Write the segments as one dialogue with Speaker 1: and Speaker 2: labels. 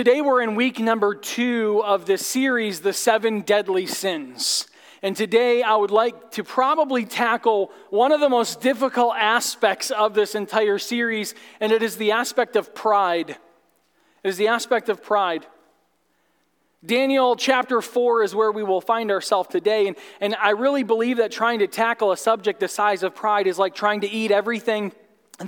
Speaker 1: Today we're in week number two of the series, The Seven Deadly Sins. And today I would like to probably tackle one of the most difficult aspects of this entire series, and it is the aspect of pride. It is the aspect of pride. Daniel chapter 4 is where we will find ourselves today. And, and I really believe that trying to tackle a subject the size of pride is like trying to eat everything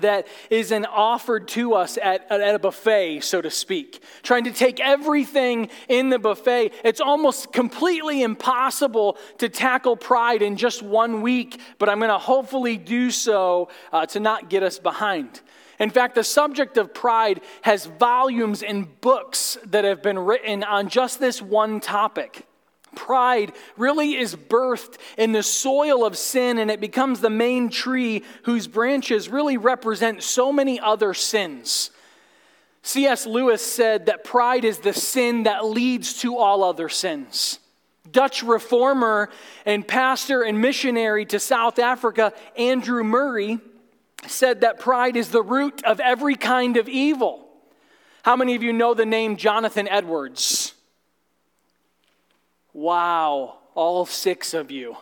Speaker 1: that isn't offered to us at, at a buffet, so to speak. Trying to take everything in the buffet. It's almost completely impossible to tackle pride in just one week, but I'm going to hopefully do so uh, to not get us behind. In fact, the subject of pride has volumes and books that have been written on just this one topic. Pride really is birthed in the soil of sin, and it becomes the main tree whose branches really represent so many other sins. C.S. Lewis said that pride is the sin that leads to all other sins. Dutch reformer and pastor and missionary to South Africa, Andrew Murray, said that pride is the root of every kind of evil. How many of you know the name Jonathan Edwards? Wow, all six of you.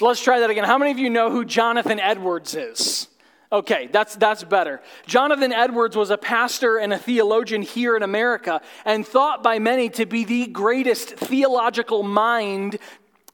Speaker 1: Let's try that again. How many of you know who Jonathan Edwards is? Okay, that's, that's better. Jonathan Edwards was a pastor and a theologian here in America and thought by many to be the greatest theological mind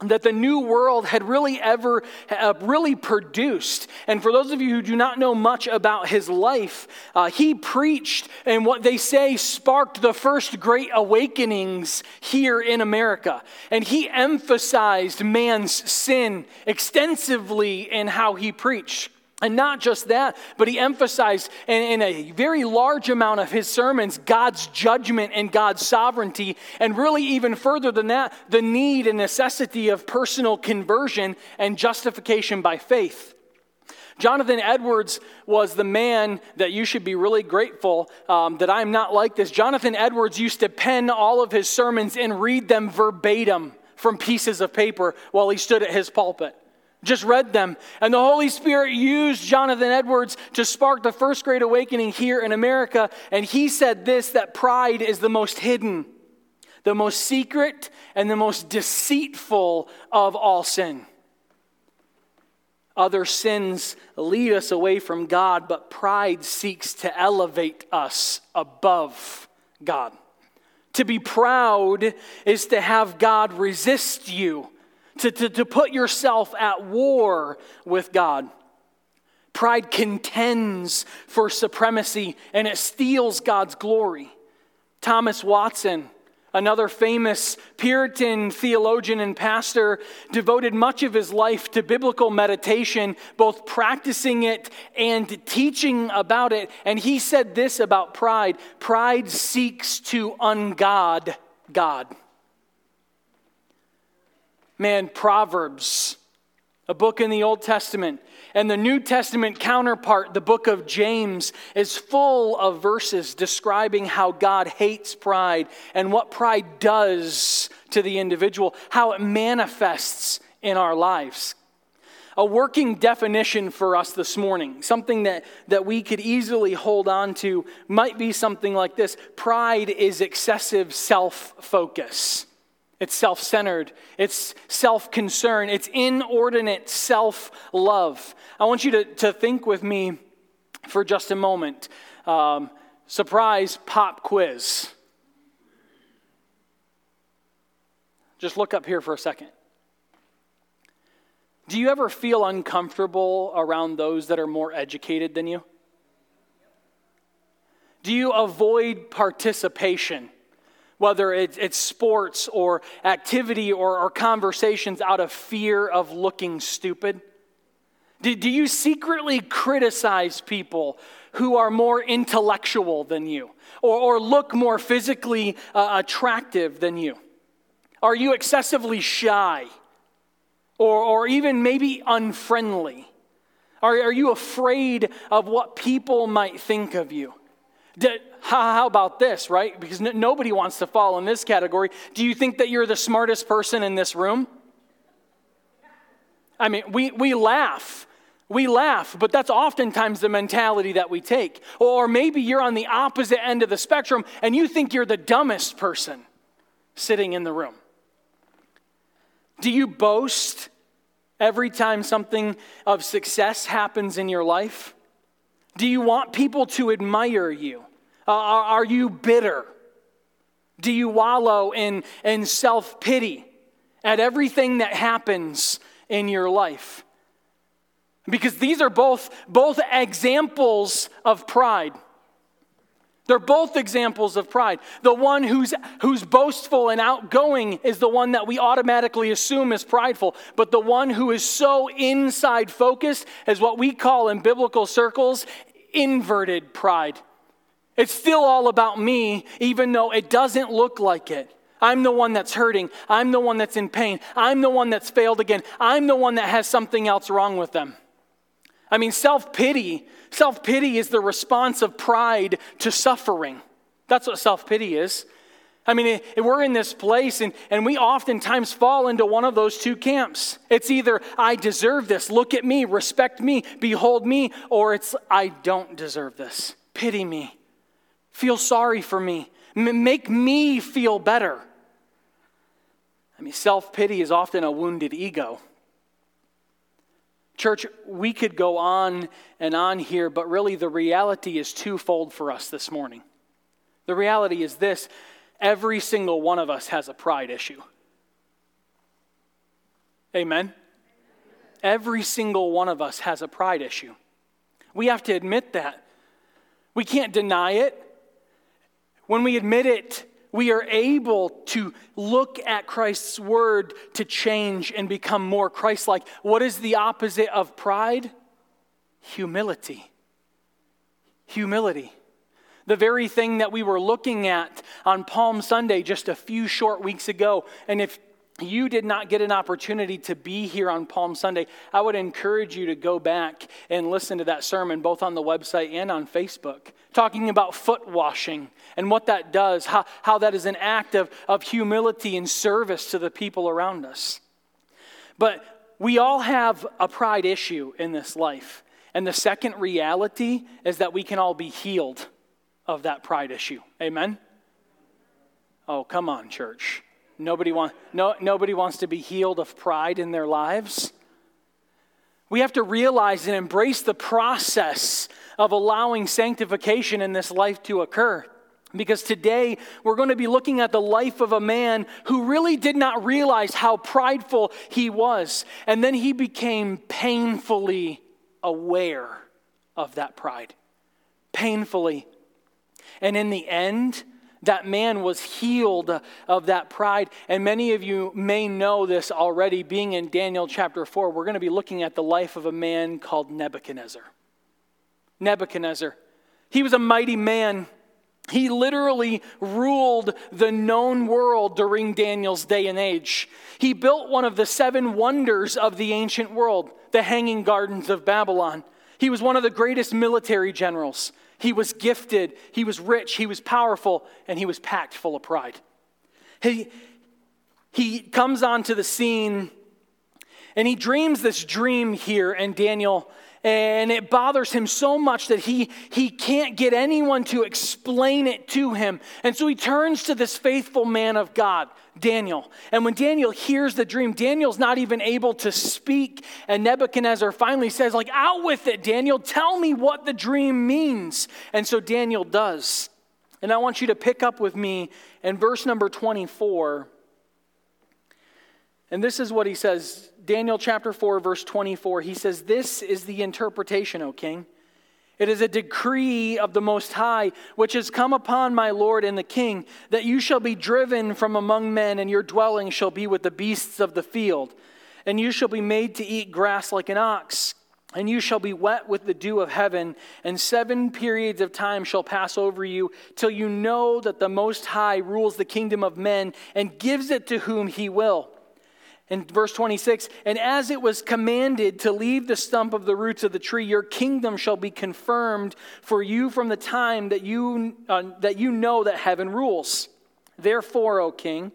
Speaker 1: that the new world had really ever uh, really produced. And for those of you who do not know much about his life uh, he preached and what they say sparked the first great awakenings here in america. And he emphasized man's sin extensively in how he preached and not just that, but he emphasized in, in, a very large amount of his sermons God's judgment and God's sovereignty, and really even further than that, the need and necessity of personal conversion and justification by faith. Jonathan Edwards was the man that you should be really grateful um, that I'm not like this. Jonathan Edwards used to pen all of his sermons and read them verbatim from pieces of paper while he stood at his pulpit just read them. And the Holy Spirit used Jonathan Edwards to spark the first great awakening here in America. And he said this that pride is the most hidden, the most secret, and the most deceitful of all sin. Other sins lead us away from God, but pride seeks to elevate us above God. To be proud is to have God resist you to, to, to put yourself at war with God. Pride contends for supremacy and it steals God's glory. Thomas Watson, another famous Puritan theologian and pastor, devoted much of his life to biblical meditation, both practicing it and teaching about it. And he said this about pride pride seeks to ungod God. Man, Proverbs, a book in the Old Testament, and the New Testament counterpart, the book of James, is full of verses describing how God hates pride and what pride does to the individual, how it manifests in our lives. A working definition for us this morning, something that, that we could easily hold on to, might be something like this Pride is excessive self focus. It's self centered. It's self concern. It's inordinate self love. I want you to, to think with me for just a moment. Um, surprise pop quiz. Just look up here for a second. Do you ever feel uncomfortable around those that are more educated than you? Do you avoid participation? Whether it's, sports or activity or, or conversations out of fear of looking stupid? Do, do you secretly criticize people who are more intellectual than you or, or look more physically uh, attractive than you? Are you excessively shy or, or even maybe unfriendly? Are, are you afraid of what people might think of you? How about this, right? Because nobody wants to fall in this category. Do you think that you're the smartest person in this room? I mean, we, we laugh We laugh, but that's oftentimes the mentality that we take. Or maybe you're on the opposite end of the spectrum and you think you're the dumbest person sitting in the room. Do you boast every time something of success happens in your life? Do you want people to admire you? Uh, are, are you bitter? Do you wallow in, in self pity at everything that happens in your life? Because these are both, both examples of pride. They're both examples of pride. The one who's, who's boastful and outgoing is the one that we automatically assume is prideful. But the one who is so inside focused is what we call in biblical circles inverted pride. It's still all about me, even though it doesn't look like it. I'm the one that's hurting. I'm the one that's in pain. I'm the one that's failed again. I'm the one that has something else wrong with them. I mean, self pity, self pity is the response of pride to suffering. That's what self pity is. I mean, we're in this place and, and we oftentimes fall into one of those two camps. It's either, I deserve this, look at me, respect me, behold me, or it's, I don't deserve this, pity me, feel sorry for me, make me feel better. I mean, self pity is often a wounded ego. Church, we could go on and on here, but really the reality is twofold for us this morning. The reality is this every single one of us has a pride issue. Amen? Every single one of us has a pride issue. We have to admit that. We can't deny it. When we admit it, we are able to look at Christ's word to change and become more Christ like. What is the opposite of pride? Humility. Humility. The very thing that we were looking at on Palm Sunday just a few short weeks ago. And if you did not get an opportunity to be here on Palm Sunday, I would encourage you to go back and listen to that sermon, both on the website and on Facebook, talking about foot washing and what that does, how, how that is an act of, of humility and service to the people around us. But we all have a pride issue in this life. And the second reality is that we can all be healed of that pride issue. Amen? Oh, come on, church. Nobody, want, no, nobody wants to be healed of pride in their lives. We have to realize and embrace the process of allowing sanctification in this life to occur. Because today we're going to be looking at the life of a man who really did not realize how prideful he was. And then he became painfully aware of that pride. Painfully. And in the end, that man was healed of that pride. And many of you may know this already, being in Daniel chapter 4. We're going to be looking at the life of a man called Nebuchadnezzar. Nebuchadnezzar. He was a mighty man. He literally ruled the known world during Daniel's day and age. He built one of the seven wonders of the ancient world, the Hanging Gardens of Babylon. He was one of the greatest military generals. He was gifted, he was rich, he was powerful, and he was packed full of pride. He, he comes onto the scene and he dreams this dream here in Daniel and it bothers him so much that he, he can't get anyone to explain it to him. And so he turns to this faithful man of God, Daniel. And when Daniel hears the dream, Daniel's not even able to speak. And Nebuchadnezzar finally says, like, out with it, Daniel. Tell me what the dream means. And so Daniel does. And I want you to pick up with me in verse number 24. And this is what he says Daniel chapter 4, verse 24, he says, This is the interpretation, O king. It is a decree of the Most High, which has come upon my Lord and the King, that you shall be driven from among men, and your dwelling shall be with the beasts of the field. And you shall be made to eat grass like an ox, and you shall be wet with the dew of heaven. And seven periods of time shall pass over you, till you know that the Most High rules the kingdom of men and gives it to whom he will. In verse 26, and as it was commanded to leave the stump of the roots of the tree, your kingdom shall be confirmed for you from the time that you, uh, that you know that heaven rules. Therefore, O king,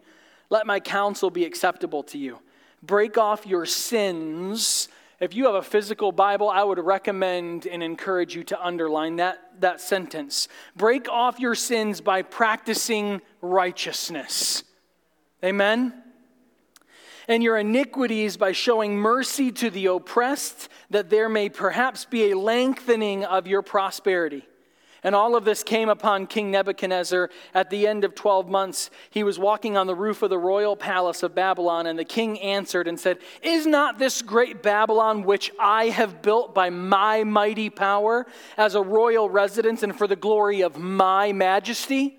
Speaker 1: let my counsel be acceptable to you. Break off your sins If you have a physical Bible, I would recommend and encourage you to underline that, that sentence. Break off your sins by practicing righteousness. Amen? And your iniquities by showing mercy to the oppressed, that there may perhaps be a lengthening of your prosperity. And all of this came upon King Nebuchadnezzar at the end of 12 months. He was walking on the roof of the royal palace of Babylon, and the king answered and said, Is not this great Babylon, which I have built by my mighty power, as a royal residence and for the glory of my majesty?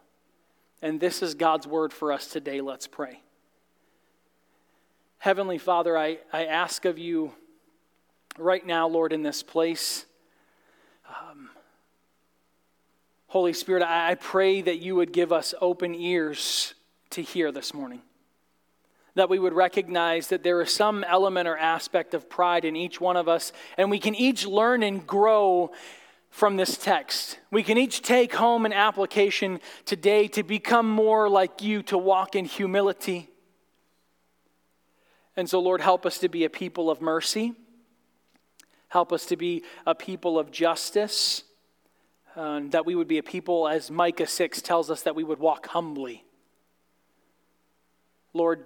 Speaker 1: And this is God's word for us today. Let's pray. Heavenly Father, I, I ask of you right now, Lord, in this place um, Holy Spirit, I, I pray that you would give us open ears to hear this morning. That we would recognize that there is some element or aspect of pride in each one of us, and we can each learn and grow from this text. We can each take home an application today to become more like you, to walk in humility. And so, Lord, help us to be a people of mercy. Help us to be a people of justice, that we would be a people, as Micah 6 tells us, that we would walk humbly. Lord,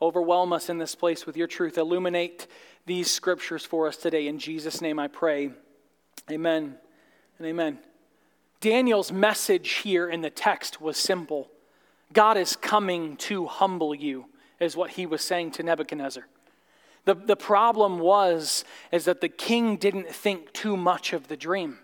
Speaker 1: overwhelm us in this place with your truth. Illuminate these scriptures for us today. In Jesus' name I pray. Amen and amen. Daniel's message here in the text was simple God is coming to humble you, is what he was saying to Nebuchadnezzar. The, the problem was is that the king didn't think too much of the dream.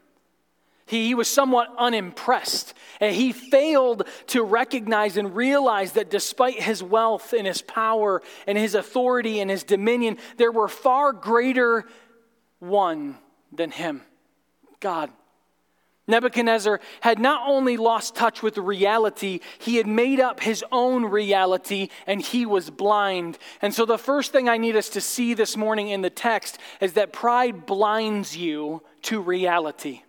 Speaker 1: He, he was somewhat unimpressed. And he failed to recognize and realize that despite his wealth and his power and his authority and his dominion, there were far greater one than him God. Nebuchadnezzar had not only lost touch with reality, he had made up his own reality and he was blind. And so, the first thing I need us to see this morning in the text is that pride blinds you to reality.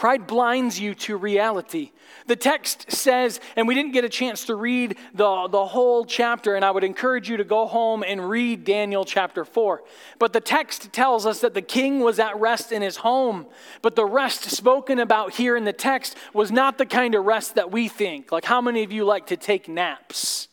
Speaker 1: Pride blinds you to reality. The text says, and we didn't get a chance to read the, the whole chapter, and I would encourage you to go home and read Daniel chapter 4. But the text tells us that the king was at rest in his home. But the rest spoken about here in the text was not the kind of rest that we think. Like, how many of you like to take naps?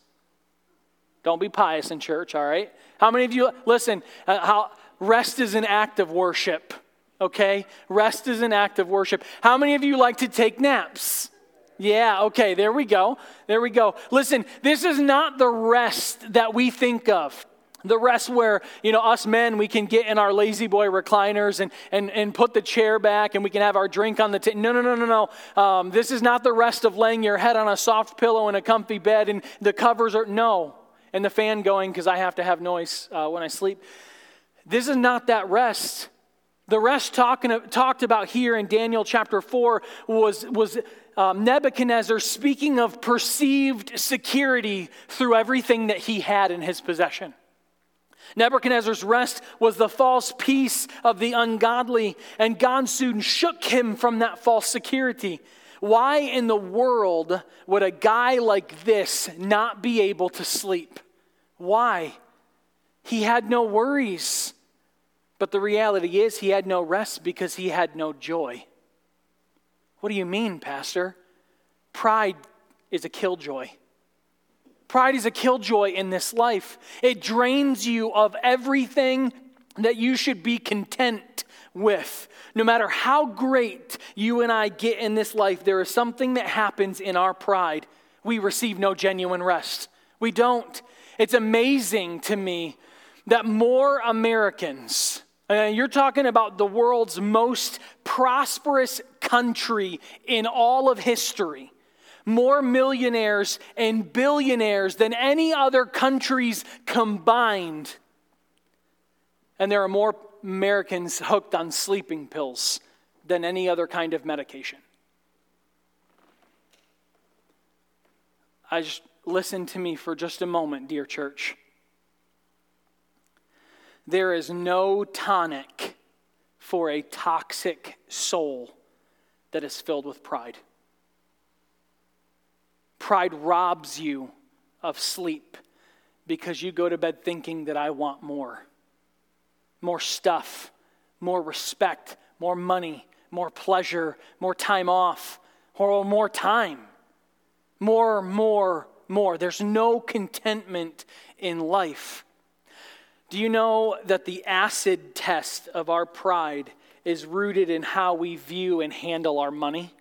Speaker 1: Don't be pious in church, all right? How many of you, listen, uh, how, rest is an act of worship okay? Rest is an act of worship. How many of you like to take naps? Yeah, okay, there we go. There we go. Listen, this is not the rest that we think of. The rest where, you know, us men, we can get in our lazy boy recliners and, and, and put the chair back and we can have our drink on the table. No, no, no, no, no. Um, this is not the rest of laying your head on a soft pillow in a comfy bed and the covers are, no. And the fan going because I have to have noise uh, when I sleep. This is not that rest. The rest talking, talked about here in Daniel chapter 4 was, was um, Nebuchadnezzar speaking of perceived security through everything that he had in his possession. Nebuchadnezzar's rest was the false peace of the ungodly, and God soon shook him from that false security. Why in the world would a guy like this not be able to sleep? Why? He had no worries. But the reality is, he had no rest because he had no joy. What do you mean, Pastor? Pride is a killjoy. Pride is a killjoy in this life. It drains you of everything that you should be content with. No matter how great you and I get in this life, there is something that happens in our pride. We receive no genuine rest. We don't. It's amazing to me that more Americans and you're talking about the world's most prosperous country in all of history. More millionaires and billionaires than any other countries combined. And there are more Americans hooked on sleeping pills than any other kind of medication. I just listen to me for just a moment, dear church. There is no tonic for a toxic soul that is filled with pride. Pride robs you of sleep because you go to bed thinking that I want more more stuff, more respect, more money, more pleasure, more time off, or more time. More, more, more. There's no contentment in life. Do you know that the acid test of our pride is rooted in how we view and handle our money?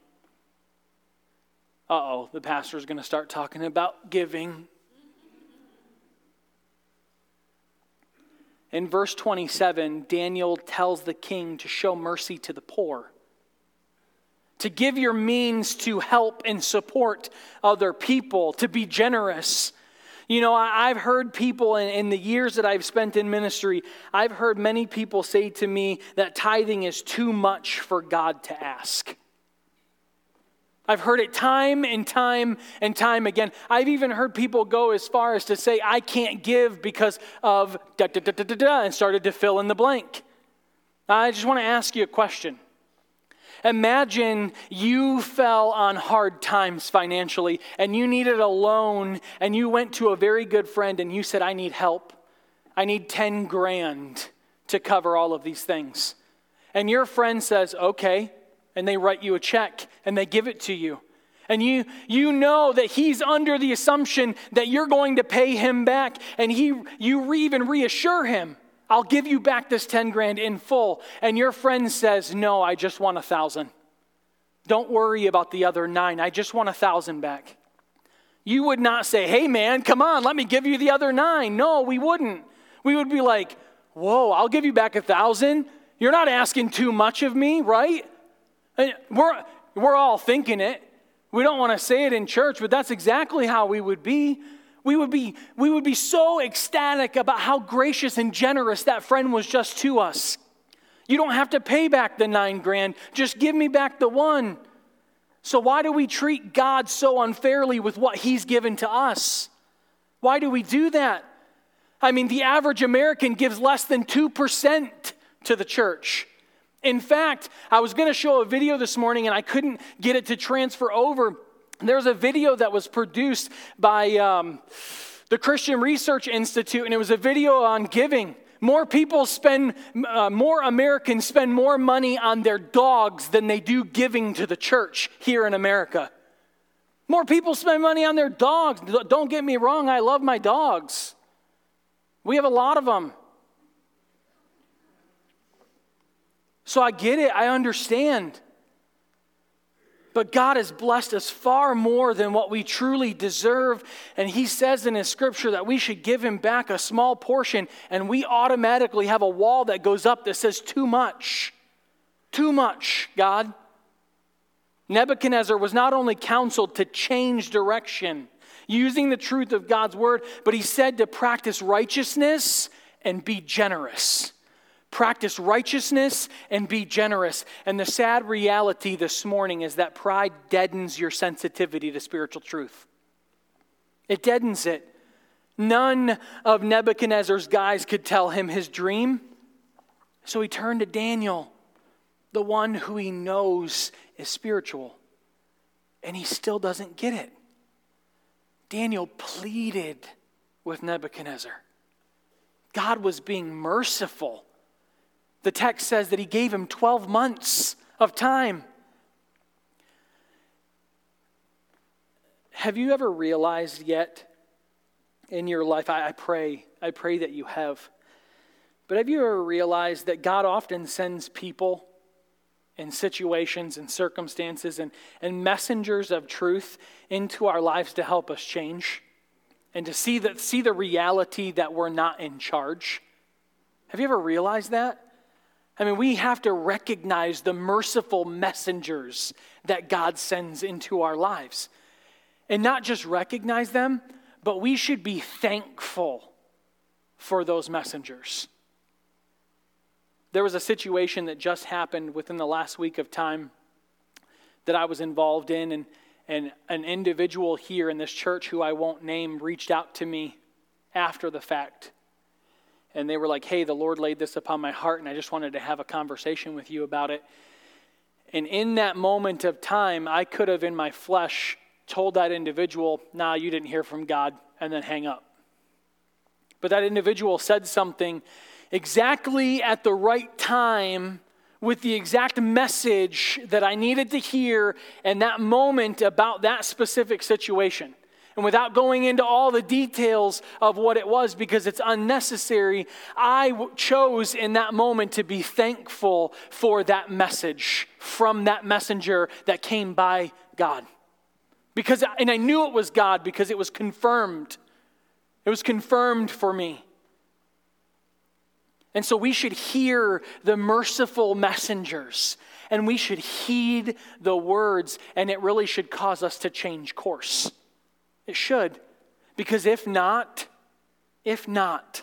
Speaker 1: Uh oh, the pastor is going to start talking about giving. In verse 27, Daniel tells the king to show mercy to the poor, to give your means to help and support other people, to be generous. You know, I've heard people in, in, the years that I've spent in ministry, I've heard many people say to me that tithing is too much for God to ask. I've heard it time and time and time again. I've even heard people go as far as to say, I can't give because of da da da da da, da and started to fill in the blank. I just want to ask you a question. Imagine you fell on hard times financially and you needed a loan and you went to a very good friend and you said, I need help. I need 10 grand to cover all of these things. And your friend says, Okay, and they write you a check and they give it to you. And you, you know that he's under the assumption that you're going to pay him back. And he, you even reassure him, I'll give you back this 10 grand in full. And your friend says, No, I just want a thousand. Don't worry about the other nine. I just want a thousand back. You would not say, Hey, man, come on, let me give you the other nine. No, we wouldn't. We would be like, Whoa, I'll give you back a thousand. You're not asking too much of me, right? We're, we're all thinking it. We don't want to say it in church, but that's exactly how we would be. We would be, we would be so ecstatic about how gracious and generous that friend was just to us. You don't have to pay back the nine grand, just give me back the one. So, why do we treat God so unfairly with what He's given to us? Why do we do that? I mean, the average American gives less than 2% to the church. In fact, I was going to show a video this morning and I couldn't get it to transfer over. There's a video that was produced by um, the Christian Research Institute, and it was a video on giving. More people spend, uh, more Americans spend more money on their dogs than they do giving to the church here in America. More people spend money on their dogs. Don't get me wrong, I love my dogs. We have a lot of them. So I get it, I understand. But God has blessed us far more than what we truly deserve. And He says in His scripture that we should give Him back a small portion, and we automatically have a wall that goes up that says, Too much. Too much, God. Nebuchadnezzar was not only counseled to change direction using the truth of God's word, but he said to practice righteousness and be generous practice righteousness, and be generous. And the sad reality this morning is that pride deadens your sensitivity to spiritual truth. It deadens it. None of Nebuchadnezzar's guys could tell him his dream. So he turned to Daniel, the one who he knows is spiritual. And he still doesn't get it. Daniel pleaded with Nebuchadnezzar. God was being merciful the text says that he gave him 12 months of time. Have you ever realized yet in your life? I, pray, I pray that you have. But have you ever realized that God often sends people and situations and circumstances and, and messengers of truth into our lives to help us change and to see, that, see the reality that we're not in charge? Have you ever realized that? I mean, we have to recognize the merciful messengers that God sends into our lives. And not just recognize them, but we should be thankful for those messengers. there was a situation that just happened within the last week of time that I was involved in, and, and an individual here in this church who I won't name reached out to me after the fact. And they were like, hey, the Lord laid this upon my heart, and I just wanted to have a conversation with you about it. And in that moment of time, I could have, in my flesh, told that individual, nah, you didn't hear from God, and then hang up. But that individual said something exactly at the right time with the exact message that I needed to hear in that moment about that specific situation. And without going into all the details of what it was because it's unnecessary, I w- chose in that moment to be thankful for that message from that messenger that came by God. Because, and I knew it was God because it was confirmed. It was confirmed for me. And so we should hear the merciful messengers and we should heed the words, and it really should cause us to change course. It should. Because if not, if not,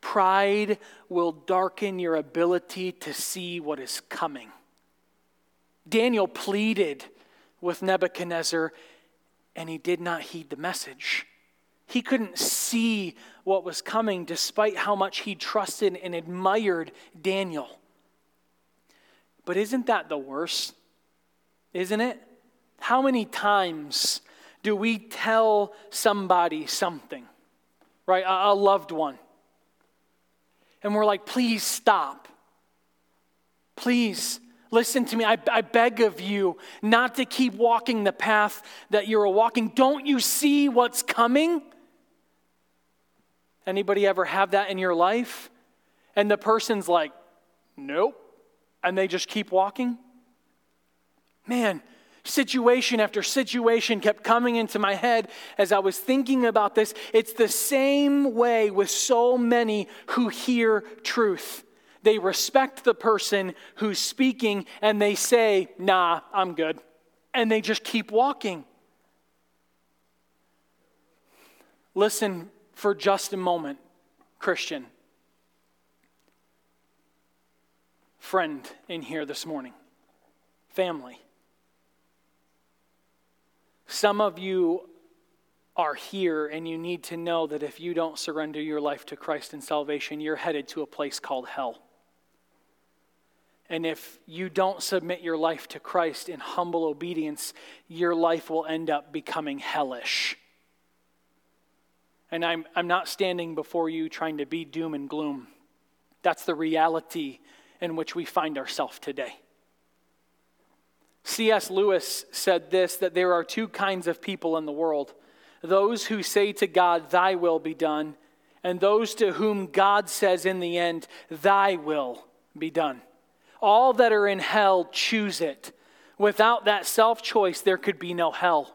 Speaker 1: pride will darken your ability to see what is coming. Daniel pleaded with Nebuchadnezzar, and he did not heed the message. He couldn't see what was coming despite how much he trusted and admired Daniel. But isn't that the worst? Isn't it? How many times do we tell somebody something, right? A, loved one. And we're like, please stop. Please listen to me. I, I beg of you not to keep walking the path that you're walking. Don't you see what's coming? Anybody ever have that in your life? And the person's like, nope. And they just keep walking? Man, situation after situation kept coming into my head as I was thinking about this. It's the same way with so many who hear truth. They respect the person who's speaking and they say, nah, I'm good. And they just keep walking. Listen for just a moment, Christian. Friend in here this morning, family. Some of you are here and you need to know that if you don't surrender your life to Christ and salvation, you're headed to a place called hell. And if you don't submit your life to Christ in humble obedience, your life will end up becoming hellish. And I'm, I'm not standing before you trying to be doom and gloom. That's the reality in which we find ourselves today. C.S. Lewis said this that there are two kinds of people in the world those who say to God, Thy will be done, and those to whom God says in the end, Thy will be done. All that are in hell choose it. Without that self choice, there could be no hell.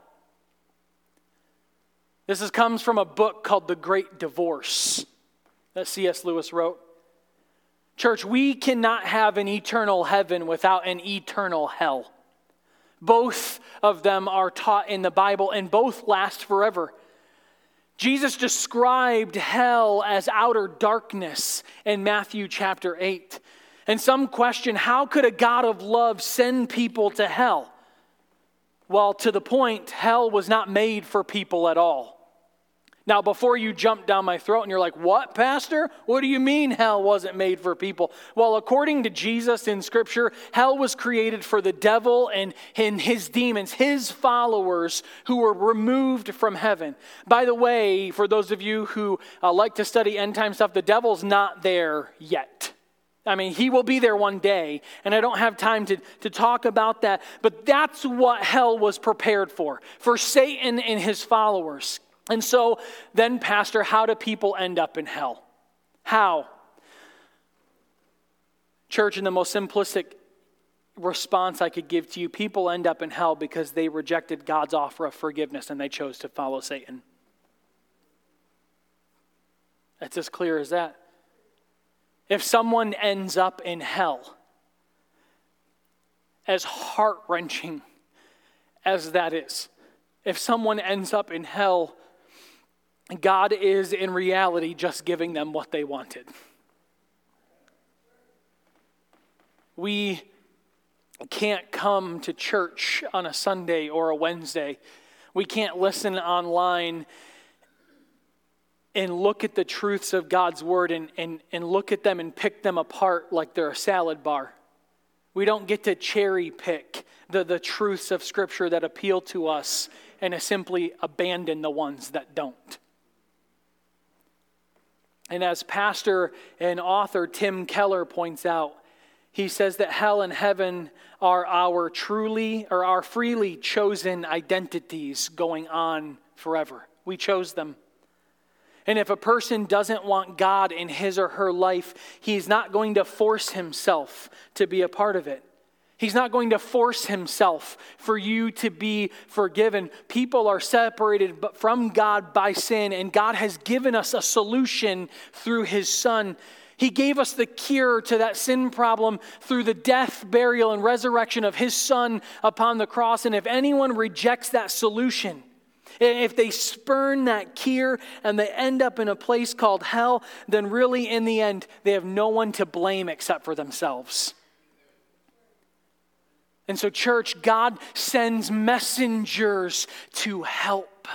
Speaker 1: This is, comes from a book called The Great Divorce that C.S. Lewis wrote. Church, we cannot have an eternal heaven without an eternal hell. Both of them are taught in the Bible and both last forever. Jesus described hell as outer darkness in Matthew chapter 8. And some question how could a God of love send people to hell? Well, to the point, hell was not made for people at all. Now, before you jump down my throat and you're like, What, Pastor? What do you mean hell wasn't made for people? Well, according to Jesus in Scripture, hell was created for the devil and, and his demons, his followers who were removed from heaven. By the way, for those of you who uh, like to study end time stuff, the devil's not there yet. I mean, he will be there one day, and I don't have time to, to talk about that, but that's what hell was prepared for for Satan and his followers. And so, then, Pastor, how do people end up in hell? How? Church, in the most simplistic response I could give to you, people end up in hell because they rejected God's offer of forgiveness and they chose to follow Satan. That's as clear as that. If someone ends up in hell, as heart wrenching as that is, if someone ends up in hell, God is in reality just giving them what they wanted. we can't come to church on a Sunday or a Wednesday. We can't listen online and look at the truths of God's word and, and, and look at them and pick them apart like they're a salad bar. We don't get to cherry pick the, the truths of Scripture that appeal to us and to simply abandon the ones that don't. And as pastor and author Tim Keller points out, he says that hell and heaven are our truly or our freely chosen identities going on forever. We chose them. And if a person doesn't want God in his or her life, he's not going to force himself to be a part of it. He's not going to force himself for you to be forgiven. People are separated from God by sin, and God has given us a solution through his Son. He gave us the cure to that sin problem through the death, burial, and resurrection of his Son upon the cross. And if anyone rejects that solution, if they spurn that cure and they end up in a place called hell, then really in the end, they have no one to blame except for themselves. And so, church, God sends messengers to help.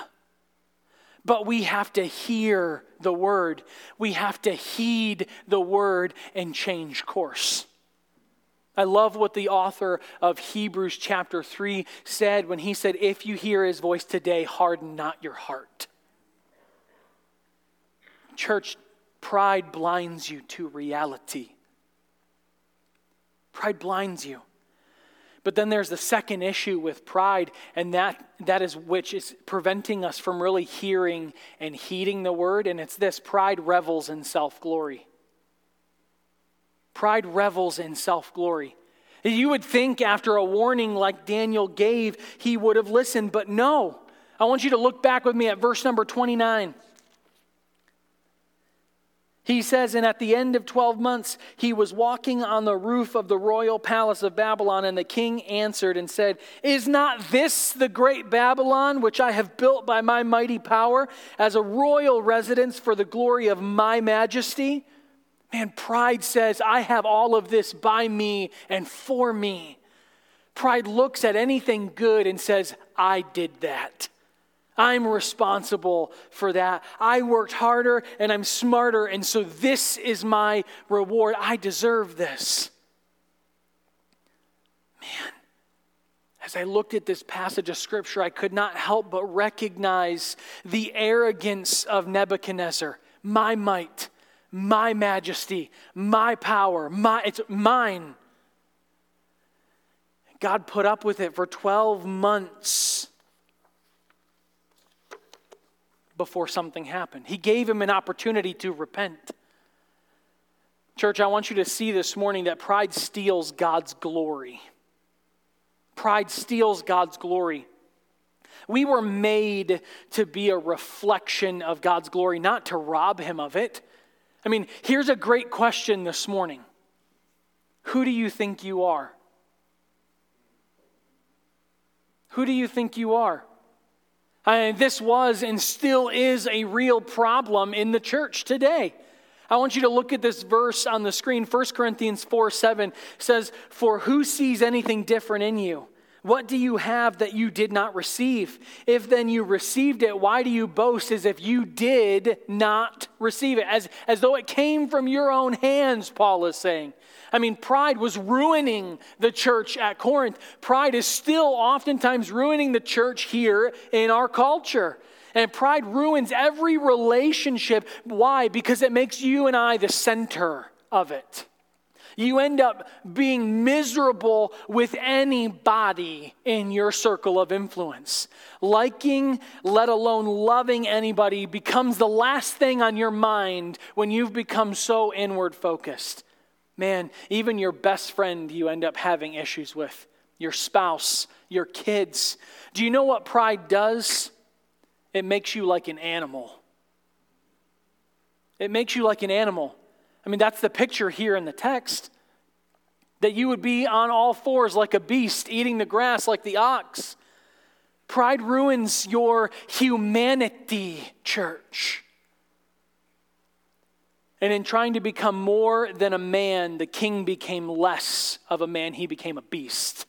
Speaker 1: But we have to hear the word. We have to heed the word and change course. I love what the author of Hebrews chapter 3 said when he said, If you hear his voice today, harden not your heart. Church, pride blinds you to reality. Pride blinds you. But then there's the second issue with pride, and that, that is which is preventing us from really hearing and heeding the word, and it's this pride revels in self glory. Pride revels in self glory. You would think after a warning like Daniel gave, he would have listened, but no. I want you to look back with me at verse number 29. He says, and at the end of 12 months, he was walking on the roof of the royal palace of Babylon, and the king answered and said, Is not this the great Babylon, which I have built by my mighty power, as a royal residence for the glory of my majesty? Man, pride says, I have all of this by me and for me. Pride looks at anything good and says, I did that. I'm responsible for that. I worked harder and I'm smarter, and so this is my reward. I deserve this. Man, as I looked at this passage of scripture, I could not help but recognize the arrogance of Nebuchadnezzar. My might, my majesty, my power, my, it's mine. God put up with it for 12 months before something happened. He gave him an opportunity to repent. Church, I want you to see this morning that pride steals God's glory. Pride steals God's glory. We were made to be a reflection of God's glory, not to rob Him of it. I mean, here's a great question this morning Who do you think you are? Who do you think you are? And this was and still is a real problem in the church today. I want you to look at this verse on the screen. 1 Corinthians 4 7 says, For who sees anything different in you? What do you have that you did not receive? If then you received it, why do you boast as if you did not receive it? As, as though it came from your own hands, Paul is saying. I mean, pride was ruining the church at Corinth. Pride is still oftentimes ruining the church here in our culture. And pride ruins every relationship. Why? Because it makes you and I the center of it. You end up being miserable with anybody in your circle of influence. Liking, let alone loving anybody, becomes the last thing on your mind when you've become so inward focused. Man, even your best friend you end up having issues with, your spouse, your kids. Do you know what pride does? It makes you like an animal. It makes you like an animal. I mean, that's the picture here in the text. That you would be on all fours like a beast, eating the grass like the ox. Pride ruins your humanity, church. And in trying to become more than a man, the king became less of a man, he became a beast.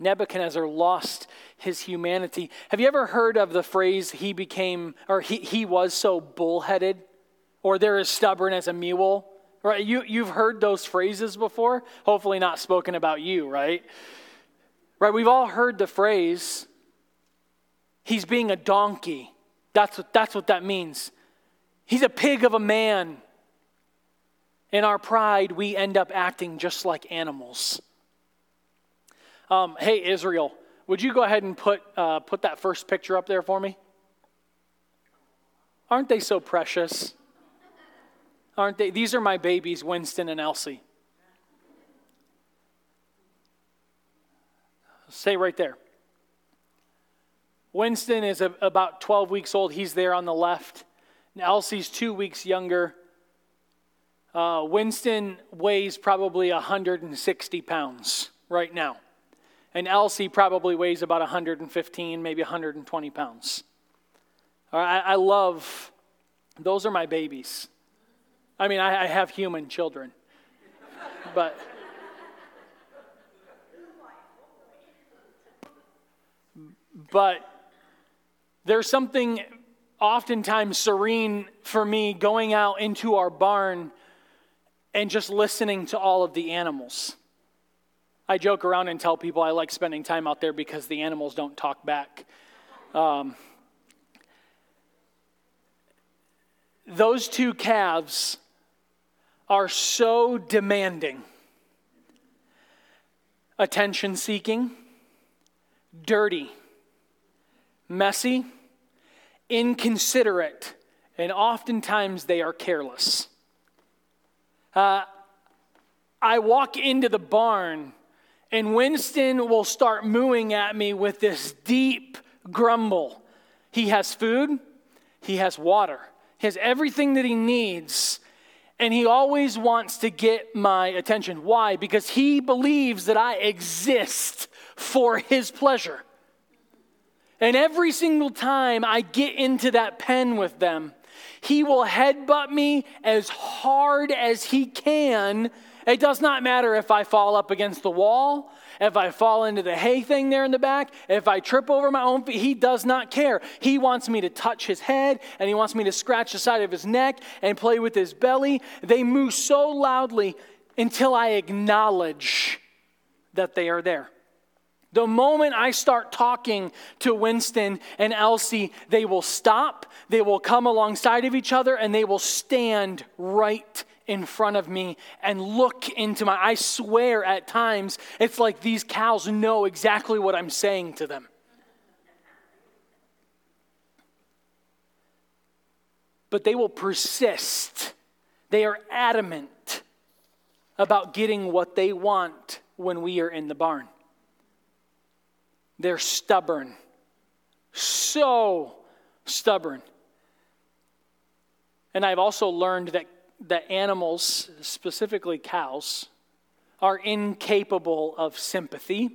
Speaker 1: Nebuchadnezzar lost his humanity. Have you ever heard of the phrase, he became, or he, he was so bullheaded, or they're as stubborn as a mule? Right? You, you've heard those phrases before. Hopefully, not spoken about you, right? Right? We've all heard the phrase, he's being a donkey. That's what, that's what that means. He's a pig of a man. In our pride, we end up acting just like animals. Um, hey, Israel, would you go ahead and put, uh, put that first picture up there for me? Aren't they so precious? Aren't they? These are my babies, Winston and Elsie. Say right there. Winston is a, about 12 weeks old. He's there on the left. And Elsie's two weeks younger. Uh, Winston weighs probably 160 pounds right now and Elsie probably weighs about 115, maybe 120 pounds. I, I love, those are my babies. I mean, I, I have human children, but. But there's something oftentimes serene for me going out into our barn and just listening to all of the animals. I joke around and tell people I like spending time out there because the animals don't talk back. Um, those two calves are so demanding, attention seeking, dirty, messy, inconsiderate, and oftentimes they are careless. Uh, I walk into the barn and Winston will start mooing at me with this deep grumble. He has food, he has water, he has everything that he needs. And he always wants to get my attention. Why? Because he believes that I exist for his pleasure. And every single time I get into that pen with them, he will headbutt me as hard as he can it does not matter if I fall up against the wall, if I fall into the hay thing there in the back, if I trip over my own feet. He does not care. He wants me to touch his head and he wants me to scratch the side of his neck and play with his belly. They move so loudly until I acknowledge that they are there. The moment I start talking to Winston and Elsie, they will stop, they will come alongside of each other, and they will stand right in front of me and look into my I swear at times it's like these cows know exactly what I'm saying to them. But they will persist. They are adamant about getting what they want when we are in the barn. They're stubborn. So stubborn. And I've also learned that that animals, specifically cows, are incapable of sympathy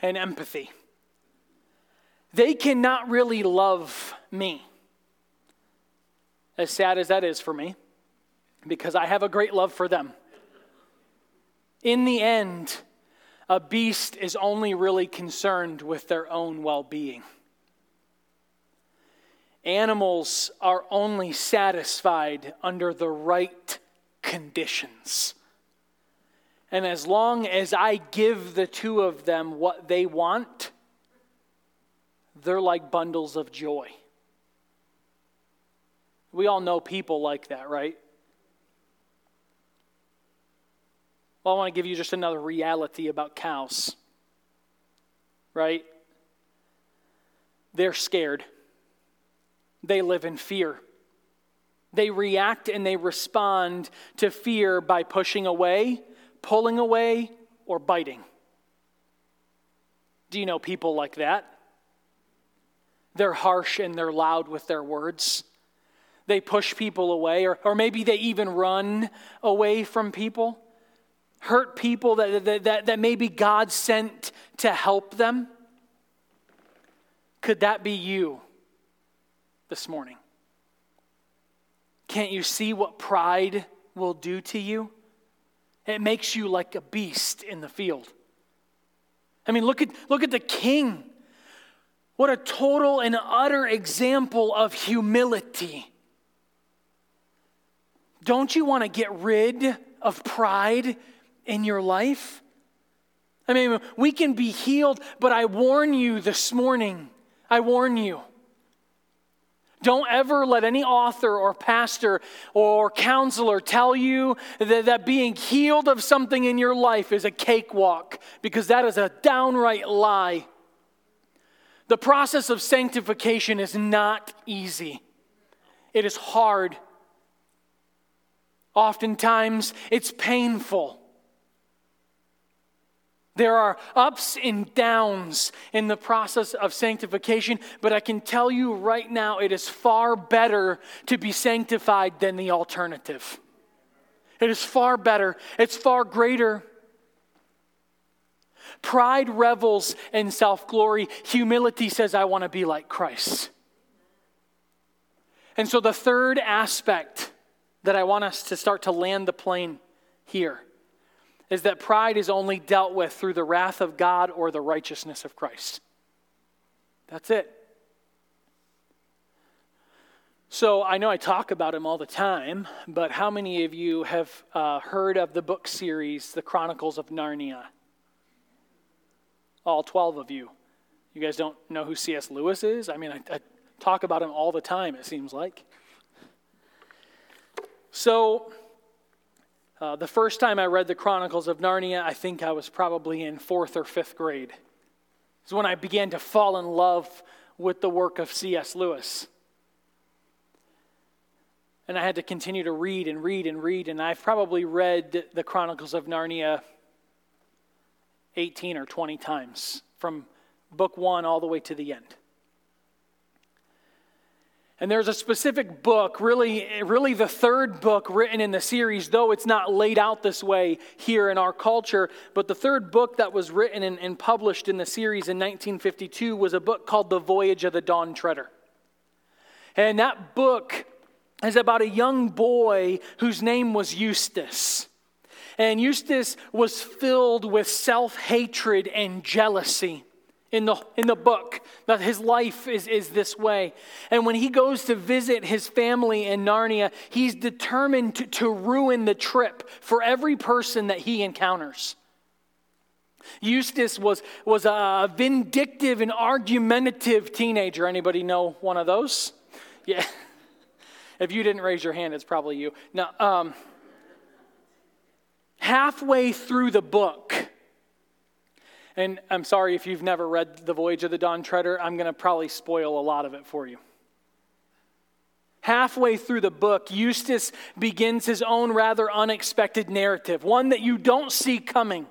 Speaker 1: and empathy. They cannot really love me. As sad as that is for me, because I have a great love for them. In the end, a beast is only really concerned with their own well being. Animals are only satisfied under the right conditions. And as long as I give the two of them what they want, they're like bundles of joy. We all know people like that, right? Well, I want to give you just another reality about cows, right? They're scared they live in fear. They react and they respond to fear by pushing away, pulling away, or biting. Do you know people like that? They're harsh and they're loud with their words. They push people away, or, or maybe they even run away from people, hurt people that, that, that, that maybe God sent to help them. Could that be you? this morning. Can't you see what pride will do to you? It makes you like a beast in the field. I mean, look at, look at the king. What a total and utter example of humility. Don't you want to get rid of pride in your life? I mean, we can be healed, but I warn you this morning, I warn you. Don't ever let any author or pastor or counselor tell you that, that being healed of something in your life is a cakewalk, because that is a downright lie. The process of sanctification is not easy, it is hard. Oftentimes, it's painful. There are ups and downs in the process of sanctification, but I can tell you right now it is far better to be sanctified than the alternative. It is far better, it's far greater. Pride revels in self glory, humility says, I want to be like Christ. And so, the third aspect that I want us to start to land the plane here is that pride is only dealt with through the wrath of God or the righteousness of Christ. That's it. So I know I talk about him all the time, but how many of you have uh, heard of the book series, The Chronicles of Narnia? All 12 of you. You guys don't know who C.S. Lewis is? I mean, I, I talk about him all the time, it seems like. So, uh, the first time I read the Chronicles of Narnia, I think I was probably in fourth or fifth grade. It's when I began to fall in love with the work of C.S. Lewis. And I had to continue to read and read and read, and I've probably read the Chronicles of Narnia 18 or 20 times from book one all the way to the end. And there's a specific book, really, really the third book written in the series, though it's not laid out this way here in our culture. But the third book that was written and, and published in the series in 1952 was a book called The Voyage of the Dawn Treader. And that book is about a young boy whose name was Eustace. And Eustace was filled with self hatred and jealousy in the, in the book that his life is, is this way. And when he goes to visit his family in Narnia, he's determined to, to ruin the trip for every person that he encounters. Eustace was, was a vindictive and argumentative teenager. Anybody know one of those? Yeah. If you didn't raise your hand, it's probably you. Now, um, halfway through the book, and I'm sorry if you've never read The Voyage of the Dawn Treader, I'm going to probably spoil a lot of it for you. Halfway through the book, Eustace begins his own rather unexpected narrative, one that you don't see coming.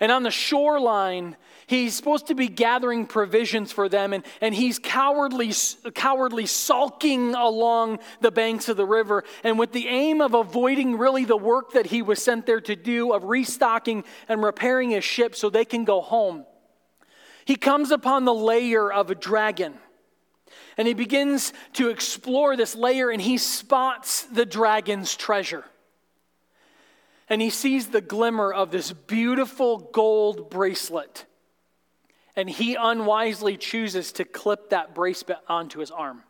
Speaker 1: And on the shoreline, he's supposed to be gathering provisions for them, and, and he's cowardly, cowardly sulking along the banks of the river. And with the aim of avoiding really the work that he was sent there to do, of restocking and repairing his ship so they can go home, he comes upon the lair of a dragon. And he begins to explore this lair, and he spots the dragon's treasure and he sees the glimmer of this beautiful gold bracelet. And he unwisely chooses to clip that bracelet onto his arm,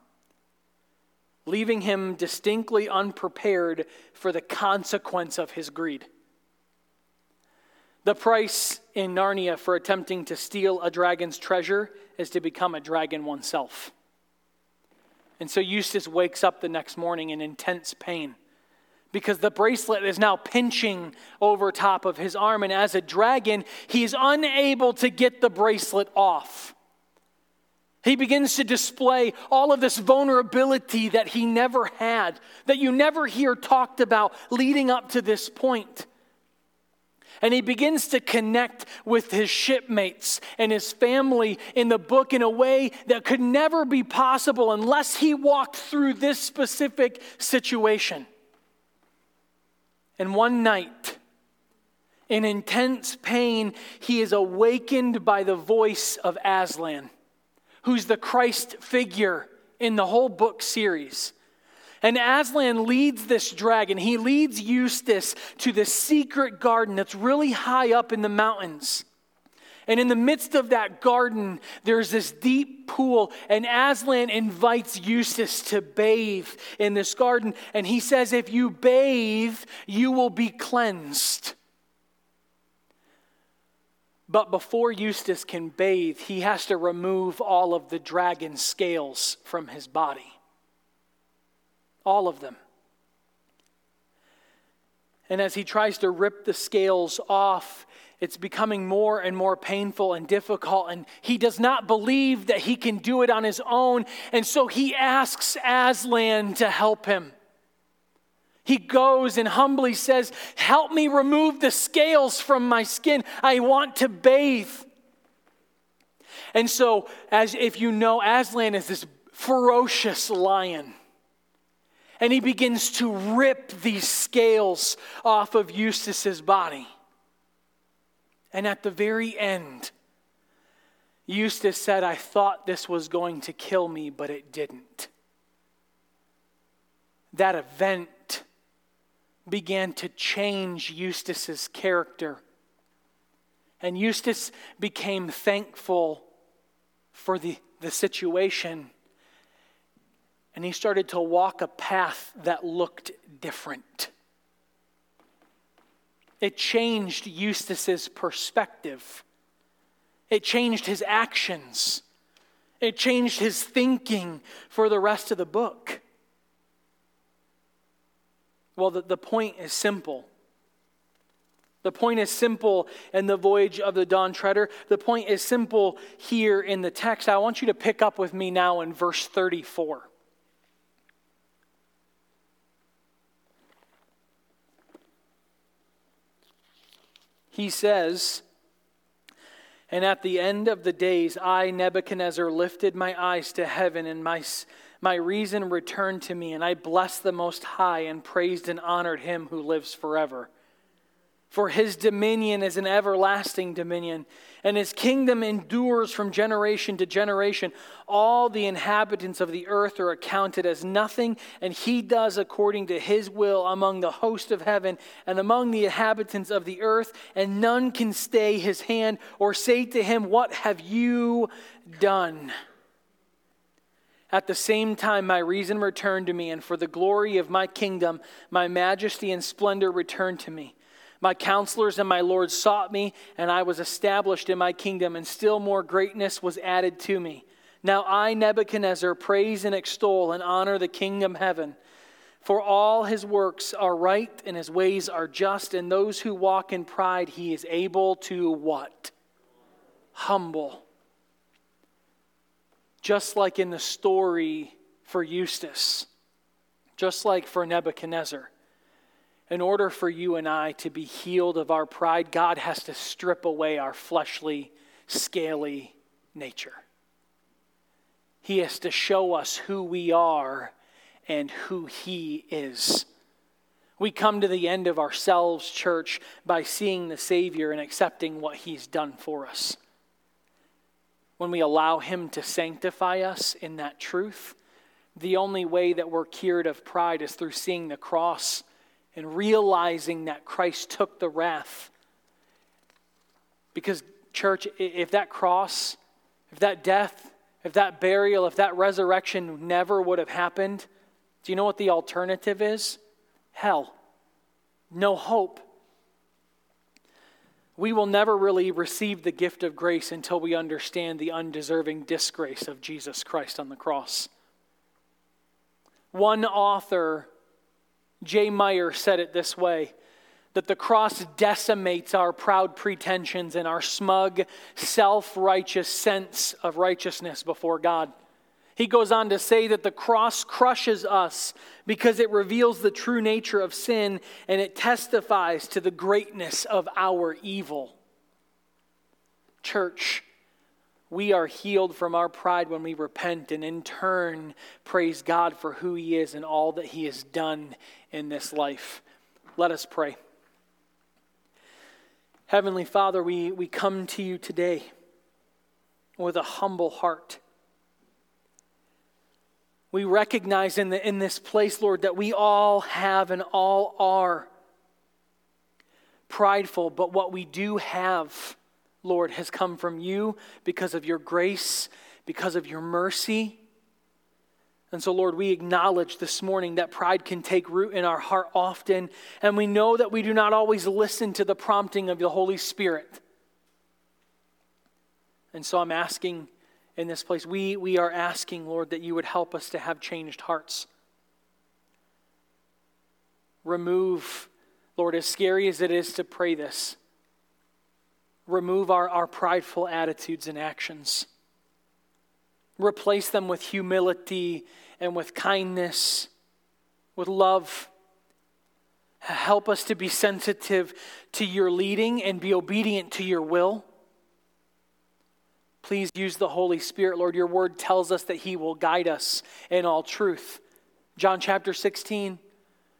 Speaker 1: leaving him distinctly unprepared for the consequence of his greed. The price in Narnia for attempting to steal a dragon's treasure is to become a dragon oneself. And so Eustace wakes up the next morning in intense pain because the bracelet is now pinching over top of his arm. And as a dragon, he's unable to get the bracelet off. He begins to display all of this vulnerability that he never had, that you never hear talked about leading up to this point. And he begins to connect with his shipmates and his family in the book in a way that could never be possible unless he walked through this specific situation. And one night, in intense pain, he is awakened by the voice of Aslan, who's the Christ figure in the whole book series. And Aslan leads this dragon. He leads Eustace to the secret garden that's really high up in the mountains. And in the midst of that garden, there's this deep pool, and Aslan invites Eustace to bathe in this garden. And he says, If you bathe, you will be cleansed. But before Eustace can bathe, he has to remove all of the dragon scales from his body. All of them. And as he tries to rip the scales off, it's becoming more and more painful and difficult, and he does not believe that he can do it on his own, and so he asks Aslan to help him. He goes and humbly says, Help me remove the scales from my skin. I want to bathe. And so, as if you know, Aslan is this ferocious lion. And he begins to rip these scales off of Eustace's body. And at the very end, Eustace said, I thought this was going to kill me, but it didn't. That event began to change Eustace's character. And Eustace became thankful for the, the situation. And he started to walk a path that looked different. It changed Eustace's perspective. It changed his actions. It changed his thinking for the rest of the book. Well, the, the point is simple. The point is simple in the voyage of the Dawn Treader. The point is simple here in the text. I want you to pick up with me now in verse 34. He says, And at the end of the days, I, Nebuchadnezzar, lifted my eyes to heaven, and my, my reason returned to me, and I blessed the Most High, and praised and honored him who lives forever. For his dominion is an everlasting dominion, and his kingdom endures from generation to generation. All the inhabitants of the earth are accounted as nothing, and he does according to his will among the host of heaven and among the inhabitants of the earth, and none can stay his hand or say to him, What have you done? At the same time, my reason returned to me, and for the glory of my kingdom, my majesty and splendor returned to me. My counselors and my Lord sought me, and I was established in my kingdom, and still more greatness was added to me. Now I, Nebuchadnezzar, praise and extol and honor the kingdom heaven. For all his works are right, and his ways are just, and those who walk in pride he is able to what? Humble. Just like in the story for Eustace, just like for Nebuchadnezzar in order for you and I to be healed of our pride, God has to strip away our fleshly, scaly nature. He has to show us who we are and who He is. We come to the end of ourselves, church, by seeing the Savior and accepting what He's done for us. When we allow Him to sanctify us in that truth, the only way that we're cured of pride is through seeing the cross and realizing that Christ took the wrath. Because, church, if that cross, if that death, if that burial, if that resurrection never would have happened, do you know what the alternative is? Hell. No hope. We will never really receive the gift of grace until we understand the undeserving disgrace of Jesus Christ on the cross. One author J. Meyer said it this way that the cross decimates our proud pretensions and our smug, self righteous sense of righteousness before God. He goes on to say that the cross crushes us because it reveals the true nature of sin and it testifies to the greatness of our evil. Church, we are healed from our pride when we repent and in turn praise God for who He is and all that He has done in this life. Let us pray. Heavenly Father, we, we come to you today with a humble heart. We recognize in, the, in this place, Lord, that we all have and all are prideful, but what we do have, Lord, has come from you because of your grace, because of your mercy. And so, Lord, we acknowledge this morning that pride can take root in our heart often, and we know that we do not always listen to the prompting of the Holy Spirit. And so I'm asking in this place, we, we are asking, Lord, that you would help us to have changed hearts. Remove, Lord, as scary as it is to pray this, remove our, our prideful attitudes and actions. Replace them with humility and with kindness, with love. Help us to be sensitive to your leading and be obedient to your will. Please use the Holy Spirit, Lord. Your word tells us that He will guide us in all truth. John chapter 16.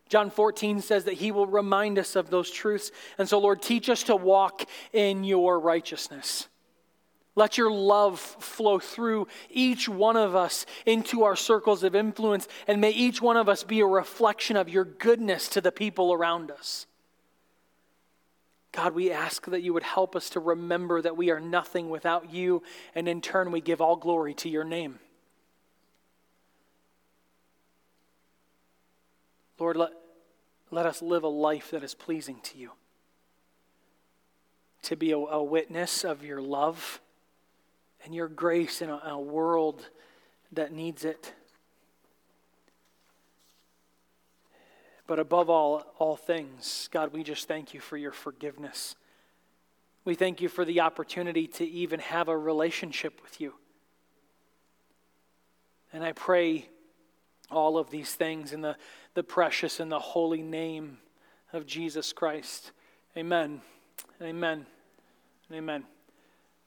Speaker 1: John 14 says that he will remind us of those truths. And so, Lord, teach us to walk in your righteousness. Let your love flow through each one of us into our circles of influence, and may each one of us be a reflection of your goodness to the people around us. God, we ask that you would help us to remember that we are nothing without you, and in turn, we give all glory to your name. Lord, let, let us live a life that is pleasing to you, to be a, a witness of your love and your grace in a, a world that needs it. But above all, all things, God, we just thank you for your forgiveness. We thank you for the opportunity to even have a relationship with you. And I pray all of these things in the, the precious and the holy name of Jesus Christ. Amen. Amen. Amen.